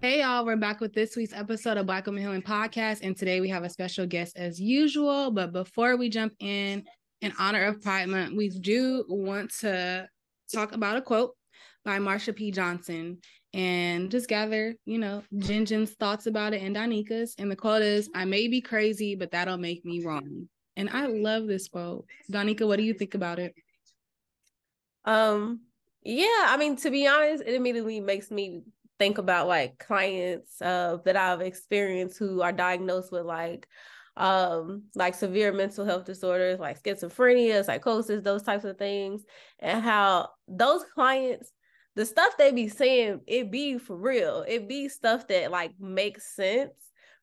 Hey y'all, we're back with this week's episode of Black Women Healing Podcast, and today we have a special guest as usual. But before we jump in, in honor of Pride Month, we do want to talk about a quote by Marsha P. Johnson and just gather, you know, Jen Jen's thoughts about it and Donika's. And the quote is, I may be crazy, but that'll make me wrong. And I love this quote. Donika, what do you think about it? Um, yeah, I mean, to be honest, it immediately makes me think about like clients uh, that I've experienced who are diagnosed with like um like severe mental health disorders like schizophrenia, psychosis, those types of things, and how those clients the stuff they be saying it be for real. It be stuff that like makes sense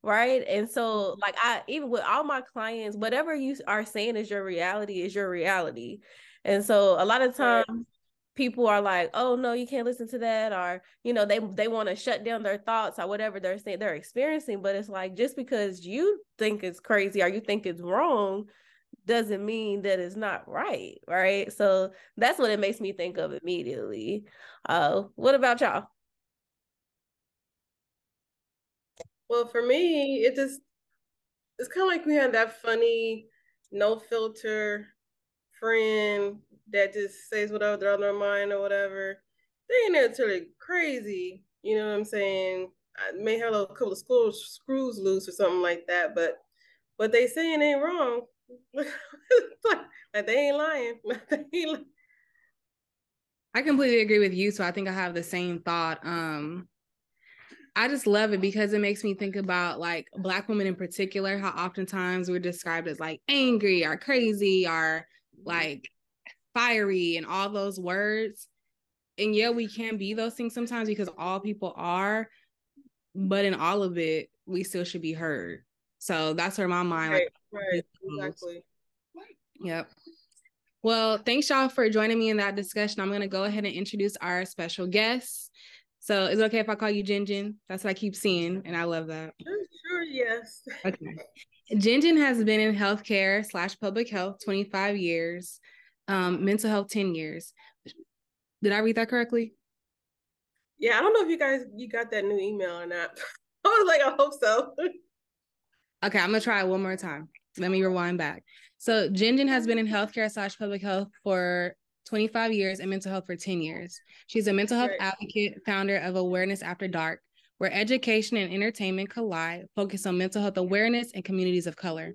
right? And so like i even with all my clients whatever you are saying is your reality is your reality. And so a lot of times people are like, "Oh no, you can't listen to that," or you know, they they want to shut down their thoughts or whatever they're saying they're experiencing. But it's like just because you think it's crazy or you think it's wrong doesn't mean that it's not right, right? So that's what it makes me think of immediately. Uh, what about y'all? Well, for me, it just it's kind of like we had that funny, no filter friend that just says whatever they're on their mind or whatever. They ain't necessarily crazy, you know what I'm saying? I may have a couple of screws, screws loose or something like that, but what they saying ain't wrong. like, they ain't lying. they ain't lying. I completely agree with you. So I think I have the same thought. Um, I just love it because it makes me think about like black women in particular, how oftentimes we're described as like angry or crazy or like fiery and all those words. And yeah, we can be those things sometimes because all people are, but in all of it, we still should be heard. So that's where my mind right, like right, exactly. Yep. Well, thanks y'all for joining me in that discussion. I'm gonna go ahead and introduce our special guest. So is it okay if I call you Jen Jen? That's what I keep seeing, and I love that. Sure, sure yes. Okay. Jen Jen has been in healthcare slash public health 25 years um, mental health 10 years. Did I read that correctly? Yeah, I don't know if you guys you got that new email or not. I was like, I hope so. okay, I'm gonna try it one more time. Let me rewind back. So Jen Jen has been in healthcare slash public health for 25 years and mental health for 10 years. She's a mental health right. advocate, founder of Awareness After Dark, where education and entertainment collide, focus on mental health awareness and communities of color.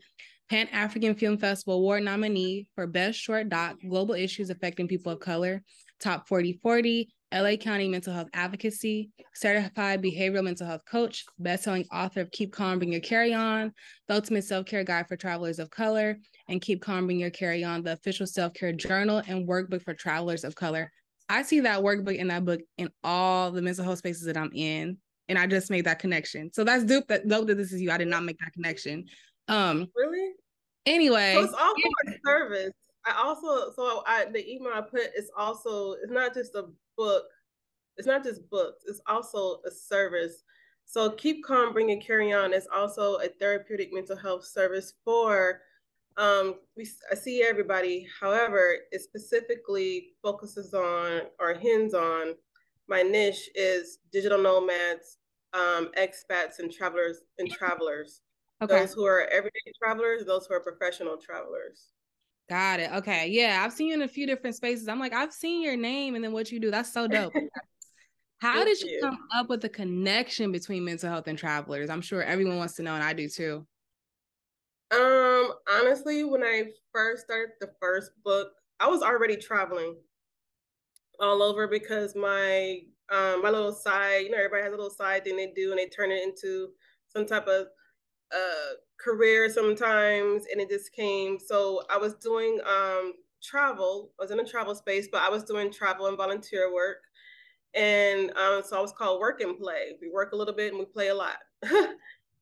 Pan African Film Festival Award nominee for Best Short Doc Global Issues Affecting People of Color, Top 4040, LA County Mental Health Advocacy, Certified Behavioral Mental Health Coach, best-selling author of Keep Calm, Bring Your Carry On, The Ultimate Self-Care Guide for Travelers of Color, and Keep Calm, Bring Your Carry On, the official self-care journal and workbook for travelers of color. I see that workbook in that book in all the mental health spaces that I'm in, and I just made that connection. So that's dope that dope that this is you. I did not make that connection. Um, really? Anyway, so it's also yeah. a service. I also so I the email I put is also it's not just a book. It's not just books. It's also a service. So keep calm, bring and carry on is also a therapeutic mental health service for um we I see everybody. However, it specifically focuses on or hints on my niche is digital nomads, um, expats, and travelers and travelers. Okay. Those who are everyday travelers, those who are professional travelers. Got it. Okay. Yeah, I've seen you in a few different spaces. I'm like, I've seen your name and then what you do. That's so dope. How did you, you come up with the connection between mental health and travelers? I'm sure everyone wants to know, and I do too. Um, honestly, when I first started the first book, I was already traveling all over because my um my little side, you know, everybody has a little side thing they do and they turn it into some type of career sometimes and it just came so I was doing um travel, I was in a travel space, but I was doing travel and volunteer work. And um, so I was called work and play. We work a little bit and we play a lot.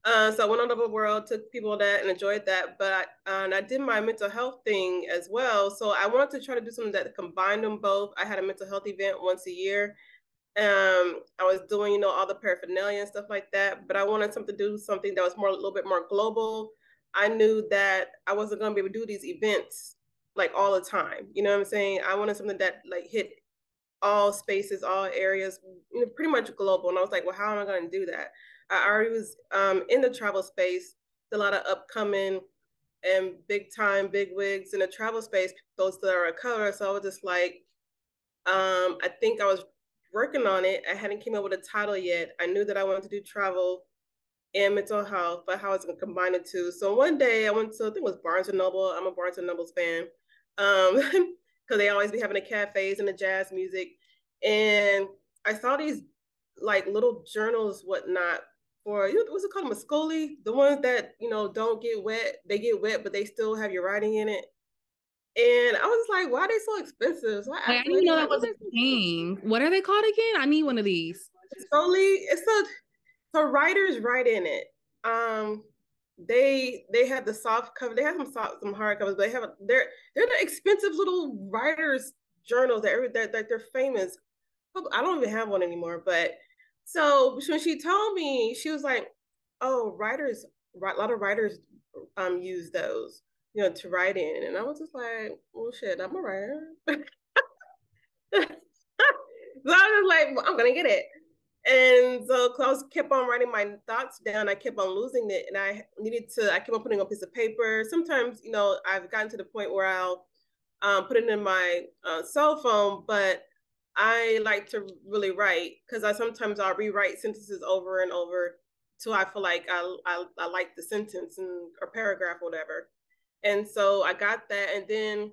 Uh, so I went all over the world, took people that and enjoyed that. But uh, and I did my mental health thing as well. So I wanted to try to do something that combined them both. I had a mental health event once a year. Um, I was doing, you know, all the paraphernalia and stuff like that. But I wanted something to do something that was more a little bit more global. I knew that I wasn't to be able to do these events like all the time. You know what I'm saying? I wanted something that like hit all spaces, all areas, you know, pretty much global. And I was like, well, how am I to do that? I already was um, in the travel space, a lot of upcoming and big time big wigs in the travel space, those that are a cover. So I was just like, um, I think I was working on it. I hadn't came up with a title yet. I knew that I wanted to do travel and mental health, but how I was gonna combine the two. So one day I went to, I think it was Barnes and Noble. I'm a Barnes and Noble's fan. Um, because they always be having the cafes and the jazz music. And I saw these like little journals, whatnot, for you what's it called, Moscoli? The ones that you know don't get wet, they get wet, but they still have your writing in it. And I was like, why are they so expensive? So I, Wait, I didn't know that was a thing. What are they called again? I need one of these. Moscoli, it's a so writers write in it. Um, they they have the soft cover. They have some soft, some hard covers, but they have a, they're they're the expensive little writers journals that that, that they're famous. I don't even have one anymore, but so when she told me, she was like, "Oh, writers, a lot of writers um use those, you know, to write in," and I was just like, "Well, shit, I'm a writer." so I was like, well, "I'm gonna get it." And so Klaus kept on writing my thoughts down. I kept on losing it, and I needed to. I kept on putting a piece of paper. Sometimes, you know, I've gotten to the point where I'll um, put it in my uh, cell phone, but I like to really write because I sometimes I'll rewrite sentences over and over till I feel like I, I, I like the sentence and or paragraph or whatever. And so I got that, and then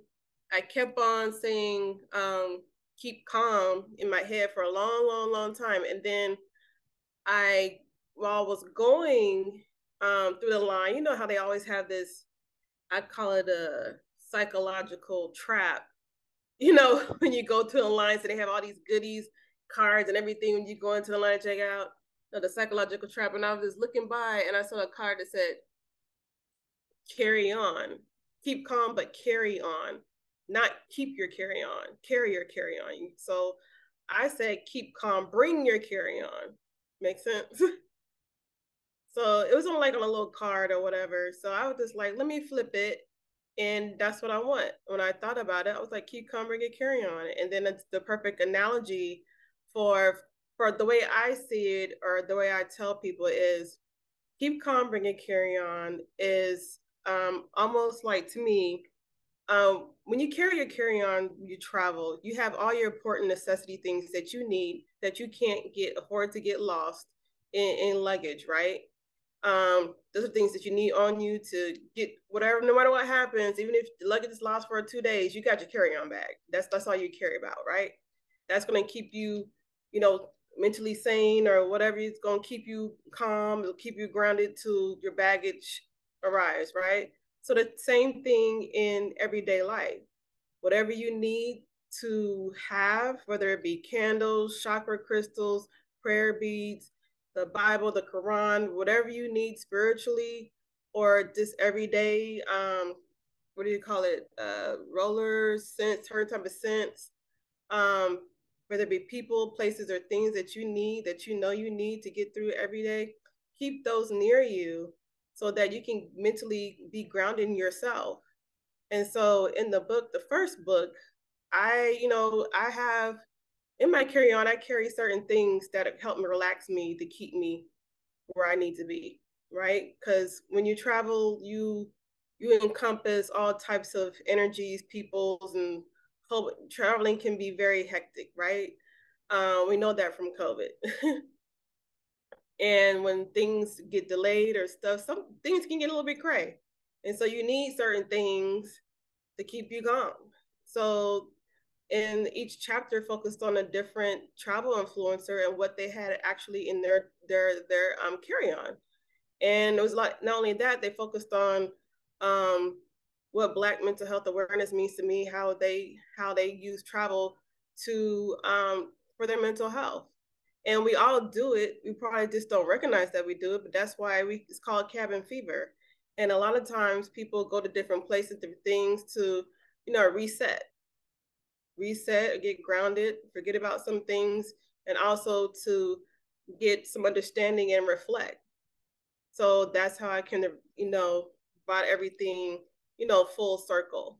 I kept on saying um, "keep calm" in my head for a long, long, long time, and then I, while I was going um, through the line, you know how they always have this, I call it a psychological trap you know, when you go to a line, so they have all these goodies, cards, and everything when you go into the line check out you know, the psychological trap. And I was just looking by and I saw a card that said, carry on, keep calm, but carry on, not keep your carry on, carry your carry on. So I said, keep calm, bring your carry on. Make sense? so it was on like on a little card or whatever. So I was just like, let me flip it and that's what I want. When I thought about it, I was like, keep calm, bring it, carry on. And then it's the perfect analogy for for the way I see it or the way I tell people is keep calm, bring it, carry on is um, almost like to me, um, when you carry your carry on, you travel, you have all your important necessity things that you need that you can't get afford to get lost in, in luggage, right? Um, those are things that you need on you to get whatever, no matter what happens, even if the luggage is lost for two days, you got your carry-on bag. That's that's all you carry about, right? That's gonna keep you, you know, mentally sane or whatever. It's gonna keep you calm. It'll keep you grounded to your baggage arrives, right? So the same thing in everyday life. Whatever you need to have, whether it be candles, chakra crystals, prayer beads, the Bible, the Quran, whatever you need spiritually or just everyday, um, what do you call it? Uh, rollers, sense, certain type of sense. Um, whether it be people, places, or things that you need that you know you need to get through every day, keep those near you so that you can mentally be grounded in yourself. And so in the book, the first book, I, you know, I have in my carry on, I carry certain things that help me relax me to keep me where I need to be, right? Because when you travel, you you encompass all types of energies, peoples, and traveling can be very hectic, right? Um, we know that from COVID. and when things get delayed or stuff, some things can get a little bit cray. And so you need certain things to keep you going. So and each chapter focused on a different travel influencer and what they had actually in their their their um carry on and it was like not only that they focused on um what black mental health awareness means to me how they how they use travel to um for their mental health and we all do it we probably just don't recognize that we do it but that's why we it's called cabin fever and a lot of times people go to different places things to you know reset reset, get grounded, forget about some things, and also to get some understanding and reflect. So that's how I can, you know, brought everything, you know, full circle.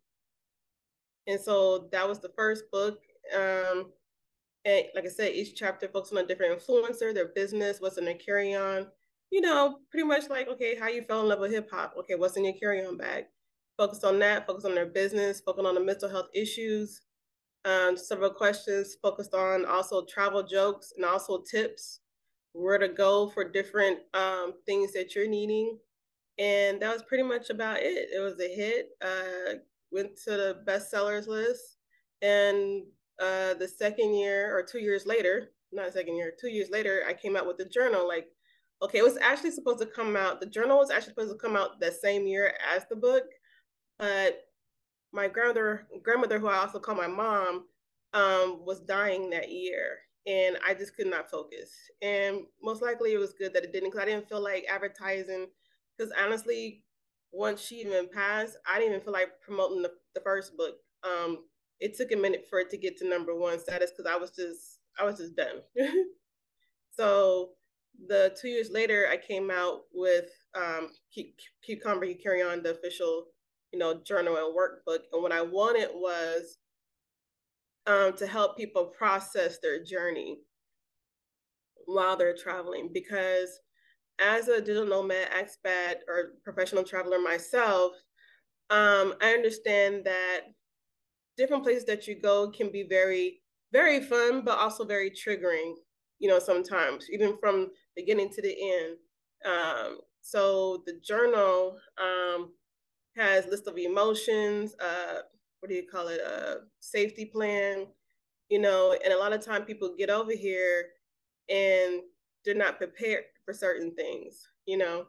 And so that was the first book. Um, and like I said, each chapter focuses on a different influencer, their business, what's in their carry on. You know, pretty much like, okay, how you fell in love with hip hop. Okay, what's in your carry on bag? Focus on that, focus on their business, focus on the mental health issues, um, several questions focused on also travel jokes and also tips, where to go for different um, things that you're needing. And that was pretty much about it. It was a hit, uh, went to the bestsellers list. And uh, the second year or two years later, not second year, two years later, I came out with the journal. Like, okay, it was actually supposed to come out, the journal was actually supposed to come out the same year as the book, but my grandmother, grandmother, who I also call my mom, um, was dying that year, and I just could not focus. And most likely, it was good that it didn't, because I didn't feel like advertising. Because honestly, once she even passed, I didn't even feel like promoting the, the first book. Um, it took a minute for it to get to number one status because I was just I was just done. so the two years later, I came out with um, Keep Calm Bring Your Carry On, the official you know, journal and workbook. And what I wanted was um, to help people process their journey while they're traveling. Because as a digital nomad, expat, or professional traveler myself, um, I understand that different places that you go can be very, very fun, but also very triggering, you know, sometimes, even from beginning to the end. Um, so the journal, um, has list of emotions, uh, what do you call it, a safety plan, you know, and a lot of time people get over here and they're not prepared for certain things, you know.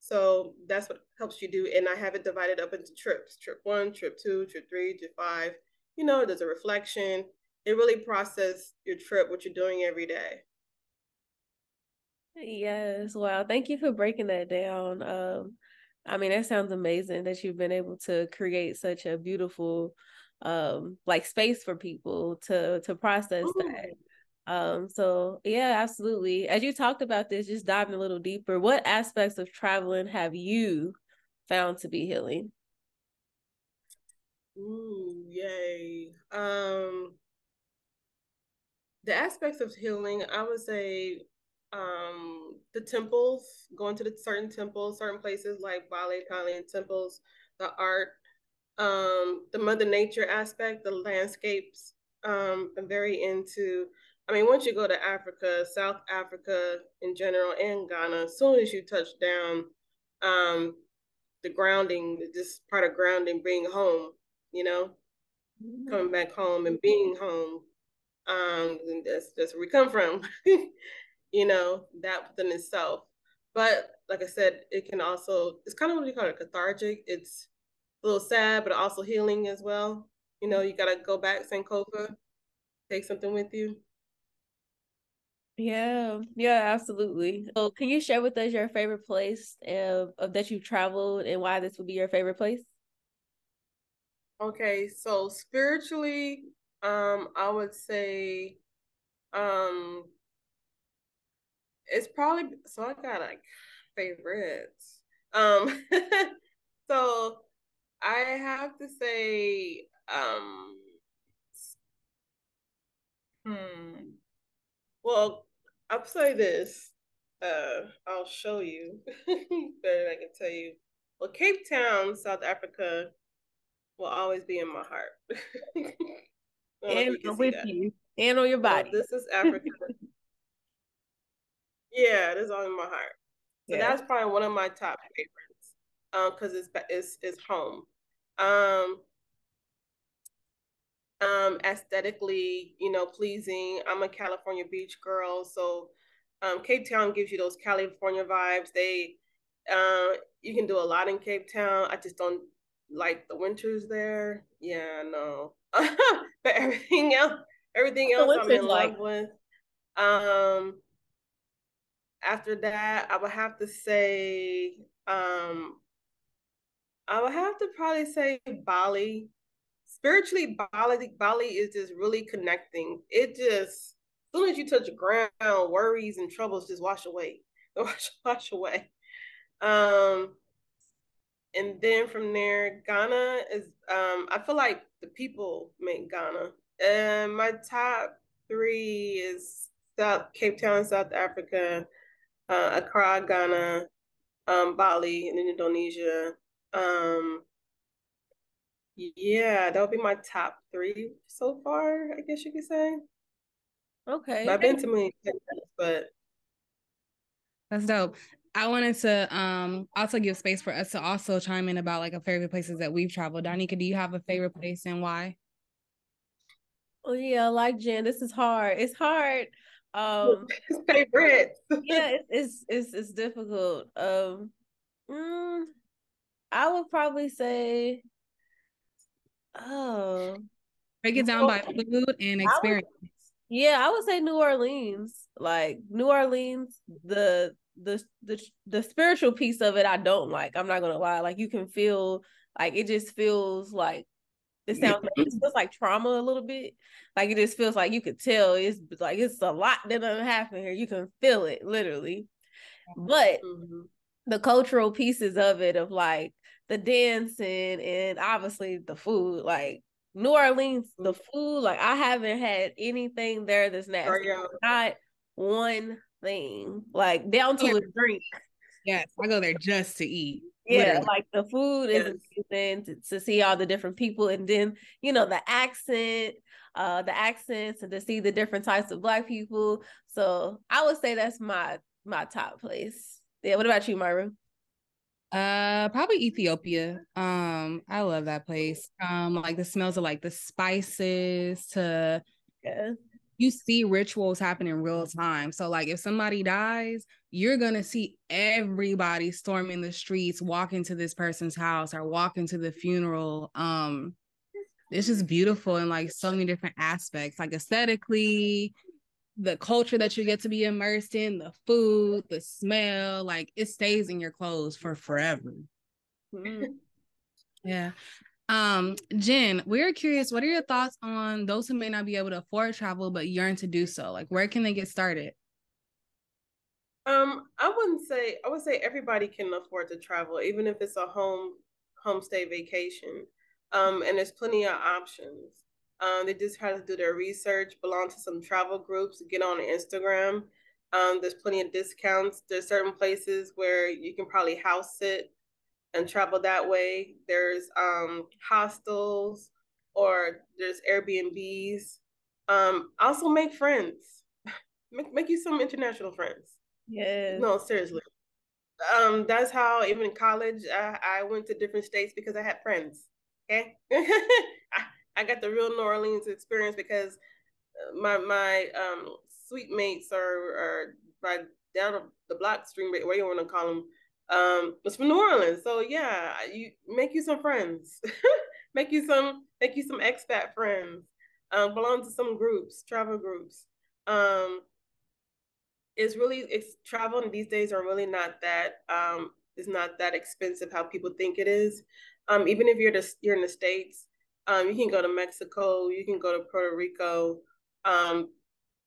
So that's what helps you do. And I have it divided up into trips, trip one, trip two, trip three, trip five. You know, there's a reflection. It really process your trip, what you're doing every day. Yes. Wow. Thank you for breaking that down. Um, I mean, that sounds amazing that you've been able to create such a beautiful um like space for people to to process Ooh. that. Um, so yeah, absolutely. As you talked about this, just diving a little deeper, what aspects of traveling have you found to be healing? Ooh, yay. Um the aspects of healing, I would say um, the temples, going to the certain temples, certain places like Bali, Kali, and temples, the art, um, the Mother Nature aspect, the landscapes. Um, I'm very into. I mean, once you go to Africa, South Africa in general, and Ghana, as soon as you touch down, um, the grounding, just part of grounding, being home, you know, mm-hmm. coming back home and being home. Um, that's that's where we come from. you know, that within itself. But like I said, it can also, it's kind of what you call it, cathartic. It's a little sad, but also healing as well. You know, you got to go back, Sankofa, take something with you. Yeah, yeah, absolutely. So, can you share with us your favorite place of that you've traveled and why this would be your favorite place? Okay, so spiritually, um, I would say um it's probably so I got like favorites. Um so I have to say um Hmm. Well, I'll say this. Uh, I'll show you better I can tell you. Well, Cape Town, South Africa, will always be in my heart. and with you, and on your body. Well, this is Africa. yeah, this all in my heart. So yeah. that's probably one of my top favorites. Um, because it's it's it's home. Um, um, aesthetically, you know, pleasing. I'm a California beach girl, so um, Cape Town gives you those California vibes. They, uh, you can do a lot in Cape Town. I just don't like the winters there. Yeah, no. but everything else, everything else, I'm in like? love with. Um, after that, I would have to say, um, I would have to probably say Bali spiritually Bali Bali is just really connecting. It just as soon as you touch the ground, worries and troubles just wash away. Wash wash away. Um and then from there, Ghana is um I feel like the people make Ghana. And my top three is South Cape Town, South Africa, uh, Accra, Ghana, um, Bali, and Indonesia. Um, yeah, that would be my top three so far, I guess you could say. Okay. I've been to many but that's dope. I wanted to um also give space for us to also chime in about like a favorite places that we've traveled. Donika, do you have a favorite place and why? Oh yeah, like Jen, this is hard. It's hard. Um favorite. yeah, it's, it's it's it's difficult. Um mm, I would probably say Oh. Break it down by food and experience. I would, yeah, I would say New Orleans. Like New Orleans, the the the the spiritual piece of it I don't like. I'm not gonna lie. Like you can feel like it just feels like it sounds like it feels like trauma a little bit. Like it just feels like you could tell it's like it's a lot that doesn't happen here. You can feel it literally. But mm-hmm. the cultural pieces of it of like the dancing and obviously the food. Like New Orleans, the mm. food, like I haven't had anything there that's nasty. Not one thing. Like down to a drink. Yes, I go there just to eat. Yeah, literally. like the food yes. is amazing to, to see all the different people and then, you know, the accent, uh, the accents and to see the different types of black people. So I would say that's my my top place. Yeah. What about you, Myra? Uh, probably Ethiopia. Um, I love that place. Um, like the smells of like the spices to yeah. You see rituals happen in real time. So like if somebody dies, you're gonna see everybody storming the streets, walking to this person's house or walking to the funeral. Um, it's just beautiful in like so many different aspects, like aesthetically, the culture that you get to be immersed in, the food, the smell, like it stays in your clothes for forever. Mm-hmm. Yeah. Um, Jen, we're curious, what are your thoughts on those who may not be able to afford travel but yearn to do so? Like where can they get started? Um, I wouldn't say I would say everybody can afford to travel, even if it's a home homestay vacation. Um, and there's plenty of options. Um, they just have to do their research, belong to some travel groups, get on Instagram. Um, there's plenty of discounts. There's certain places where you can probably house sit and travel that way. There's um, hostels or there's Airbnbs. Um, also make friends. make, make you some international friends. Yeah. No, seriously. Um, that's how even in college I, I went to different states because I had friends. Okay. I got the real New Orleans experience because uh, my my um suite mates are are right down the block stream where you want to call them um was from New Orleans. So yeah, you make you some friends, make you some make you some expat friends. Um, belong to some groups, travel groups. Um, it's really it's traveling these days are really not that um is not that expensive how people think it is. Um, even if you're just you're in the states, um, you can go to Mexico, you can go to Puerto Rico, um,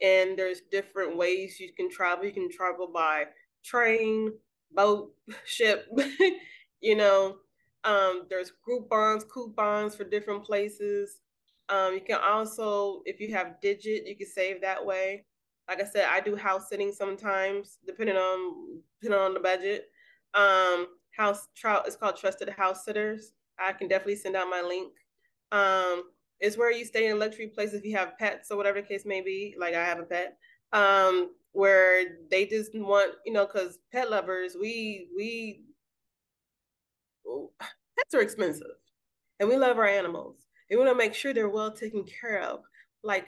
and there's different ways you can travel. You can travel by train, boat, ship. you know, um, there's Groupons, coupons for different places. Um, you can also, if you have Digit, you can save that way. Like I said, I do house sitting sometimes, depending on depending on the budget. Um, house trout it's called Trusted House Sitters. I can definitely send out my link. Um, it's where you stay in luxury places if you have pets or whatever the case may be. Like I have a pet. Um, where they just want, you know, because pet lovers, we we pets are expensive, and we love our animals. And we want to make sure they're well taken care of, like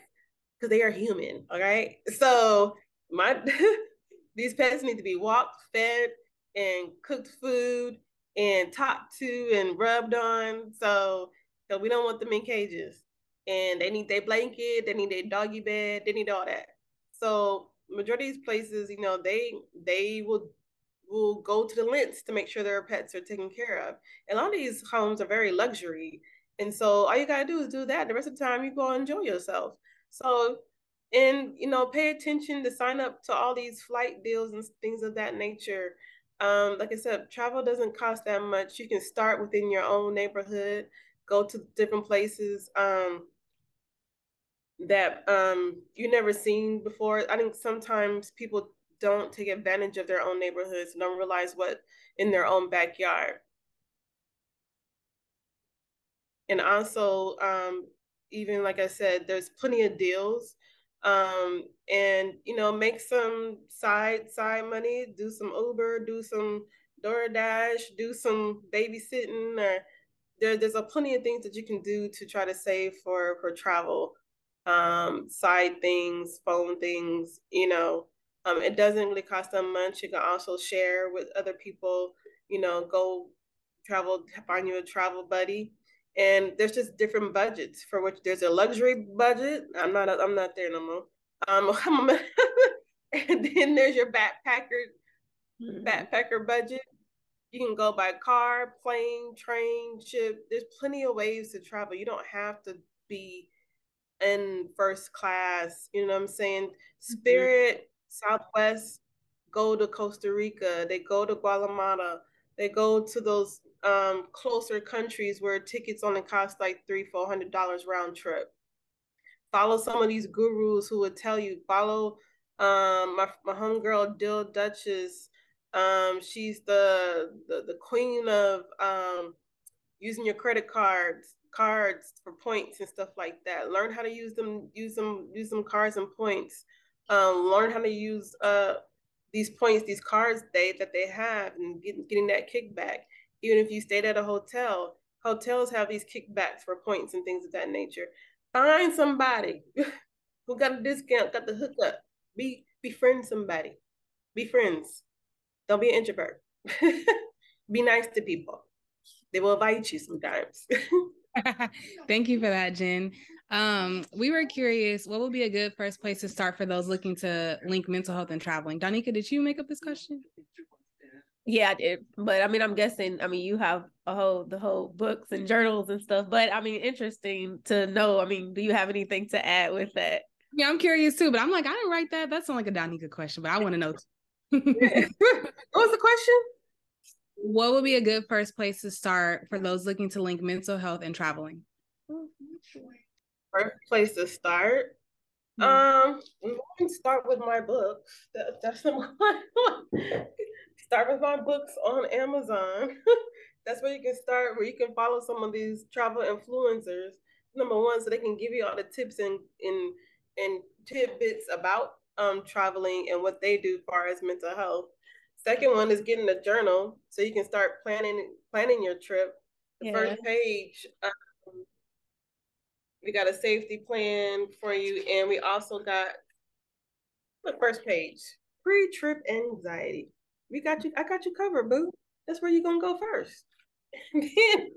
because they are human. All right, so my these pets need to be walked, fed, and cooked food, and talked to and rubbed on. So, so we don't want them in cages. And they need their blanket, they need their doggy bed, they need all that. So majority of these places, you know, they they will will go to the lengths to make sure their pets are taken care of. And a lot of these homes are very luxury. And so all you gotta do is do that. The rest of the time you go enjoy yourself. So and you know, pay attention to sign up to all these flight deals and things of that nature. Um, like I said, travel doesn't cost that much. You can start within your own neighborhood, go to different places. Um, that um you never seen before. I think sometimes people don't take advantage of their own neighborhoods and don't realize what in their own backyard. And also, um, even like I said, there's plenty of deals. Um, and you know, make some side side money, do some Uber, do some DoorDash, do some babysitting, or there, there's a plenty of things that you can do to try to save for for travel um, side things, phone things, you know. Um, it doesn't really cost them much. You can also share with other people, you know, go travel, find you a travel buddy. And there's just different budgets for which there's a luxury budget. I'm not, I'm not there no more. Um, and then there's your backpacker, mm-hmm. backpacker budget. You can go by car, plane, train, ship. There's plenty of ways to travel. You don't have to be in first class. You know what I'm saying? Mm-hmm. Spirit, mm-hmm. Southwest go to Costa Rica, they go to Guatemala, they go to those um, closer countries where tickets only cost like three, four hundred dollars round trip. Follow some of these gurus who would tell you. Follow um, my my homegirl Dill Duchess. Um, she's the, the the queen of um, using your credit cards cards for points and stuff like that. Learn how to use them, use them, use them cards and points. Um, learn how to use uh these points, these cards they that they have, and get, getting that kickback. Even if you stayed at a hotel, hotels have these kickbacks for points and things of that nature. Find somebody who got a discount, got the hookup. Be befriend somebody. Be friends. Don't be an introvert. be nice to people. They will invite you sometimes. Thank you for that, Jen. Um, we were curious, what would be a good first place to start for those looking to link mental health and traveling? Donika, did you make up this question? Yeah, I did. But I mean, I'm guessing, I mean, you have a whole, the whole books and journals and stuff, but I mean, interesting to know. I mean, do you have anything to add with that? Yeah, I'm curious too, but I'm like, I didn't write that. That's not like a Donika question, but I want to know. what was the question? What would be a good first place to start for those looking to link mental health and traveling? First place to start. Mm-hmm. Um, we can start with my books. That, that's the one. start with my books on Amazon. that's where you can start, where you can follow some of these travel influencers. Number one, so they can give you all the tips and and and tidbits about um traveling and what they do as far as mental health. Second one is getting a journal so you can start planning planning your trip. The yeah. first page, um, we got a safety plan for you, and we also got the first page pre-trip anxiety. We got you. I got you covered, boo. That's where you're gonna go first. and then,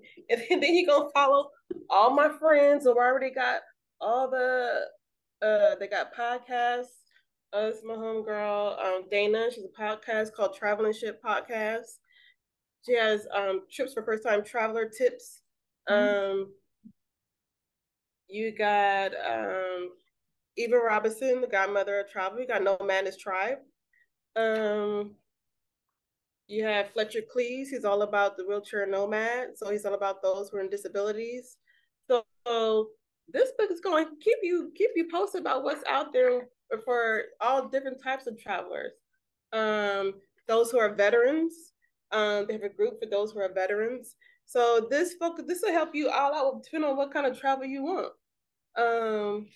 and then you're gonna follow all my friends who already got all the uh they got podcasts us, my homegirl, um, Dana. She's a podcast called Traveling Ship Podcast. She has um, trips for first time traveler tips. Mm-hmm. Um, you got um, Evita Robinson, the godmother of travel. You got Nomadness Tribe. Um, you have Fletcher Cleese. He's all about the wheelchair nomad. So he's all about those who are in disabilities. So, so this book is going to keep you keep you posted about what's out there for all different types of travelers. Um, those who are veterans, um, they have a group for those who are veterans. So this book, this will help you all out depending on what kind of travel you want. Um,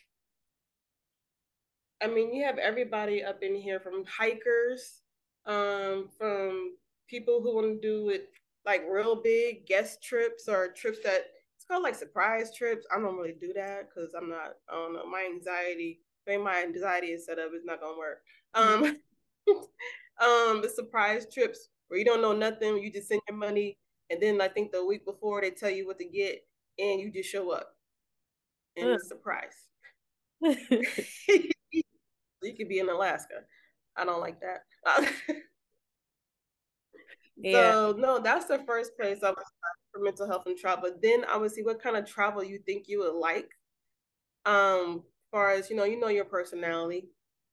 I mean, you have everybody up in here from hikers, um, from people who want to do it like real big guest trips or trips that it's called like surprise trips. I don't really do that because I'm not, I don't know, my anxiety, the way my anxiety is set up it's not gonna work. Um, um, the surprise trips where you don't know nothing, you just send your money, and then I think the week before they tell you what to get, and you just show up, and it's a surprise. you could be in Alaska. I don't like that. yeah. So no, that's the first place I would for mental health and travel. But then I would see what kind of travel you think you would like. Um, far as you know, you know your personality.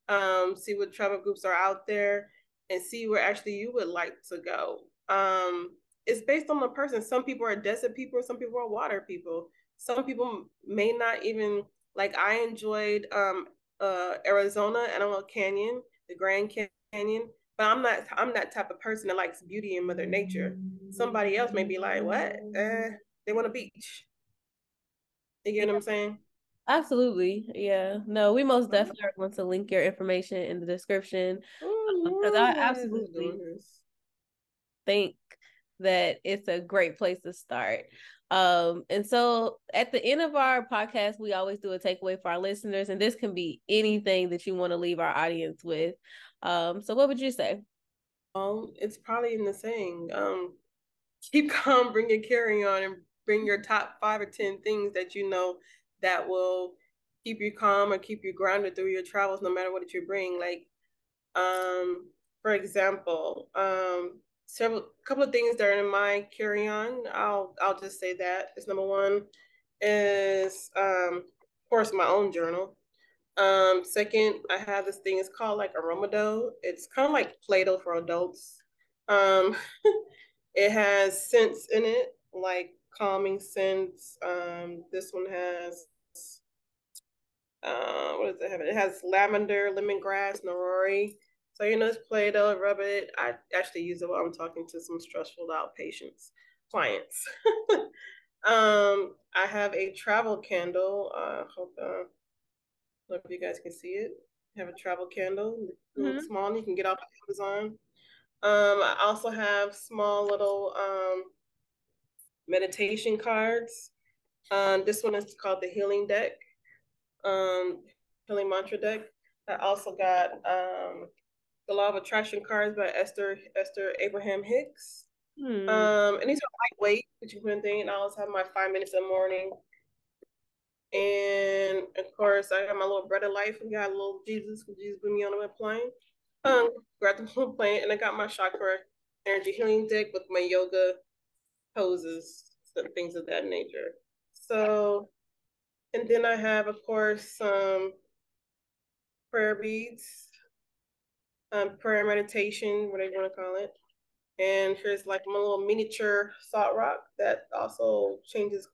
Um, see what travel groups are out there and see where actually you would like to go. Um, it's based on the person. Some people are desert people, some people are water people. Some people may not even like I enjoyed um uh, Arizona, Antelope Canyon, the Grand Canyon. But I'm not I'm that type of person that likes beauty and Mother Nature. Somebody else may be like, what? Uh, they want a beach. You get what I'm saying? Absolutely. Yeah. No, we most definitely are going to link your information in the description. Because um, I absolutely think that it's a great place to start. Um, and so at the end of our podcast, we always do a takeaway for our listeners, and this can be anything that you want to leave our audience with. Um, so what would you say? Um, it's probably in the saying, um, keep calm, bring your carry on, and bring your top five or ten things that you know that will keep you calm or keep you grounded through your travels, no matter what you bring. Like, um, for example, um, several couple of things that are in my carry on. I'll I'll just say that is number one is um of course my own journal. Um second, I have this thing, it's called like Aroma Dough. It's kind of like Play-Doh for adults. Um it has scents in it, like calming scents. Um this one has uh what does it have? It has lavender, lemongrass, neroli so you know, it's Play-Doh, rub it. I actually use it while I'm talking to some stressful out patients, clients. um, I have a travel candle. Uh, hope uh, hope you guys can see it. I have a travel candle, mm-hmm. small. You can get off Amazon. Um, I also have small little um, meditation cards. Um, this one is called the Healing Deck, um, Healing Mantra Deck. I also got um, the Law of Attraction cards by Esther Esther Abraham Hicks. Hmm. Um, and these are lightweight, which you can think. I always have my five minutes in the morning. And of course, I got my little bread of life. We got a little Jesus, because Jesus put me on the plane. Um, grabbed the plane, and I got my chakra energy healing deck with my yoga poses, things of that nature. So, and then I have, of course, some prayer beads um, prayer meditation, whatever you want to call it. And here's like my little miniature salt rock that also changes,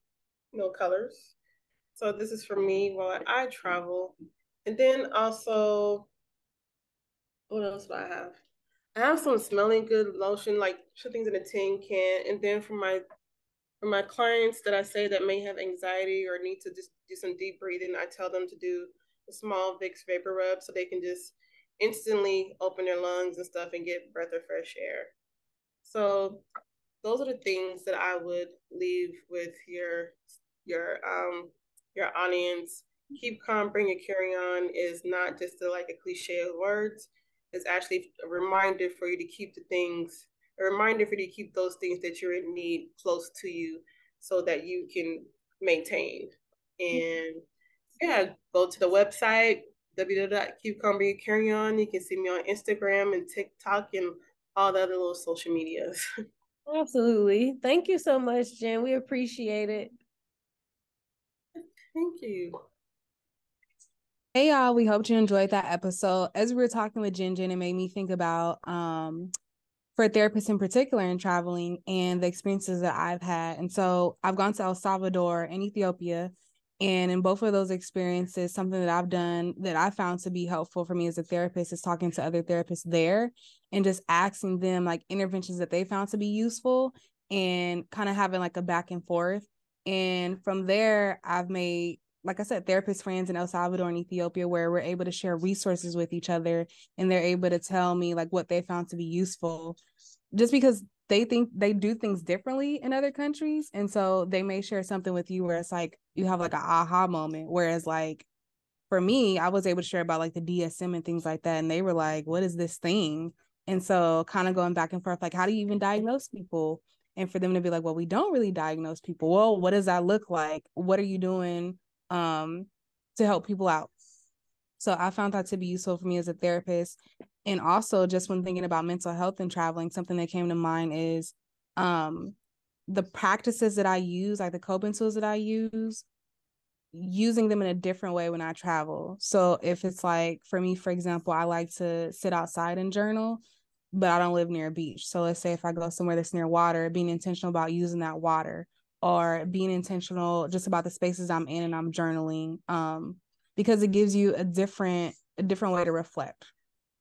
you know, colors. So this is for me while I travel. And then also, what else do I have? I have some smelling good lotion, like things in a tin can. And then for my for my clients that I say that may have anxiety or need to just do some deep breathing, I tell them to do a small Vicks vapor rub so they can just instantly open their lungs and stuff and get breath of fresh air. So those are the things that I would leave with your your um your audience. Keep calm, bring your carry on is not just a, like a cliche of words. It's actually a reminder for you to keep the things, a reminder for you to keep those things that you're in need close to you so that you can maintain. Mm-hmm. And yeah, go to the website, www.keepcalmcareon. You can see me on Instagram and TikTok and all the other little social medias. Absolutely. Thank you so much, Jen. We appreciate it. Thank you. Hey y'all, we hope you enjoyed that episode. As we were talking with Jen Jen, it made me think about um for therapists in particular in traveling and the experiences that I've had. And so I've gone to El Salvador and Ethiopia And in both of those experiences, something that I've done that I found to be helpful for me as a therapist is talking to other therapists there and just asking them like interventions that they found to be useful and kind of having like a back and forth. And from there, I've made, like I said, therapist friends in El Salvador and Ethiopia where we're able to share resources with each other and they're able to tell me like what they found to be useful just because they think they do things differently in other countries. And so they may share something with you where it's like you have like an aha moment whereas like for me i was able to share about like the dsm and things like that. And they were like what is this thing? And so kind of going back and forth like how do you even diagnose people? And for them to be like well we don't really diagnose people. Well what does that look like? What are you doing um to help people out. So i found that to be useful for me as a therapist. And also just when thinking about mental health and traveling something that came to mind is um the practices that i use like the coping tools that i use using them in a different way when i travel. So if it's like for me for example i like to sit outside and journal but i don't live near a beach. So let's say if i go somewhere that's near water being intentional about using that water or being intentional just about the spaces i'm in and i'm journaling um because it gives you a different a different way to reflect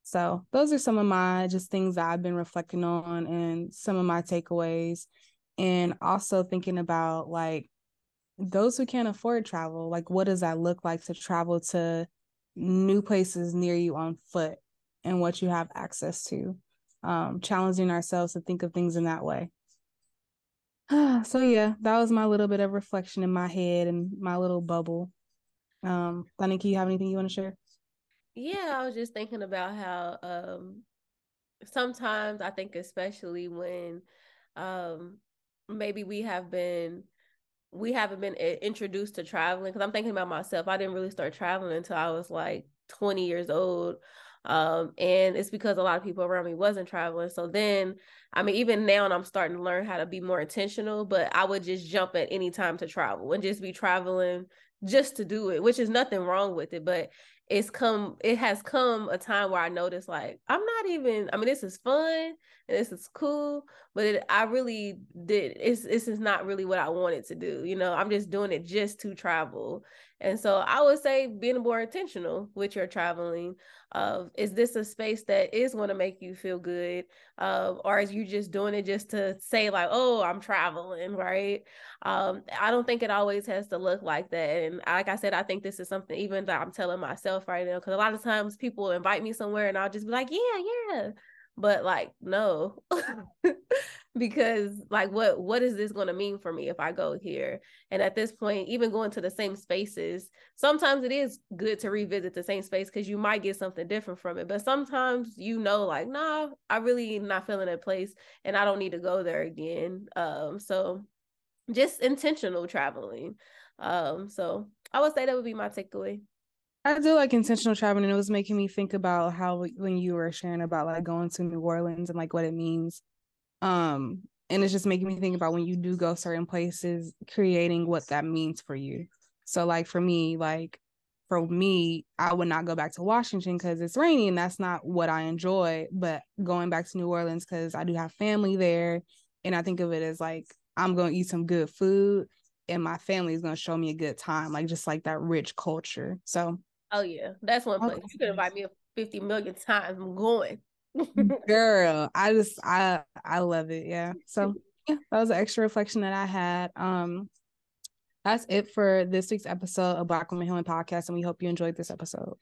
so those are some of my just things that I've been reflecting on and some of my takeaways. And also thinking about like those who can't afford travel, like what does that look like to travel to new places near you on foot and what you have access to? Um, challenging ourselves to think of things in that way. so yeah, that was my little bit of reflection in my head and my little bubble. Um, Donika, you have anything you want to share? Yeah, I was just thinking about how um sometimes I think especially when um maybe we have been we haven't been introduced to traveling because I'm thinking about myself. I didn't really start traveling until I was like 20 years old. Um, and it's because a lot of people around me wasn't traveling. So then, I mean, even now, and I'm starting to learn how to be more intentional. But I would just jump at any time to travel and just be traveling just to do it, which is nothing wrong with it. But it's come it has come a time where I noticed like I'm not even I mean this is fun and this is cool but it, I really did it's this is not really what I wanted to do you know I'm just doing it just to travel and so I would say being more intentional with your traveling of is this a space that is going to make you feel good uh, or is you just doing it just to say like oh i'm traveling right? Um, i don't think it always has to look like that and like i said i think this is something even that i'm telling myself right now because a lot of times people invite me somewhere and i'll just be like yeah yeah but like no. Because like what what is this going to mean for me if i go here? And at this point even going to the same spaces sometimes it is good to revisit the same space because you might get something different from it but sometimes you know like nah i really not feeling that place and i don't need to go there again. Um so just intentional traveling. Um so i would say that would be my takeaway I do like intentional traveling, and it was making me think about how when you were sharing about like going to New Orleans and like what it means. Um, and it's just making me think about when you do go certain places, creating what that means for you. So, like for me, like for me, I would not go back to Washington because it's rainy and that's not what I enjoy. But going back to New Orleans because I do have family there, and I think of it as like I'm going to eat some good food and my family is going to show me a good time, like just like that rich culture. So Oh yeah, that's one place. Okay. You can invite me 50 million times. I'm going. Girl, I just I I love it. Yeah. So yeah, that was an extra reflection that I had. Um that's it for this week's episode of Black Women Healing Podcast, and we hope you enjoyed this episode.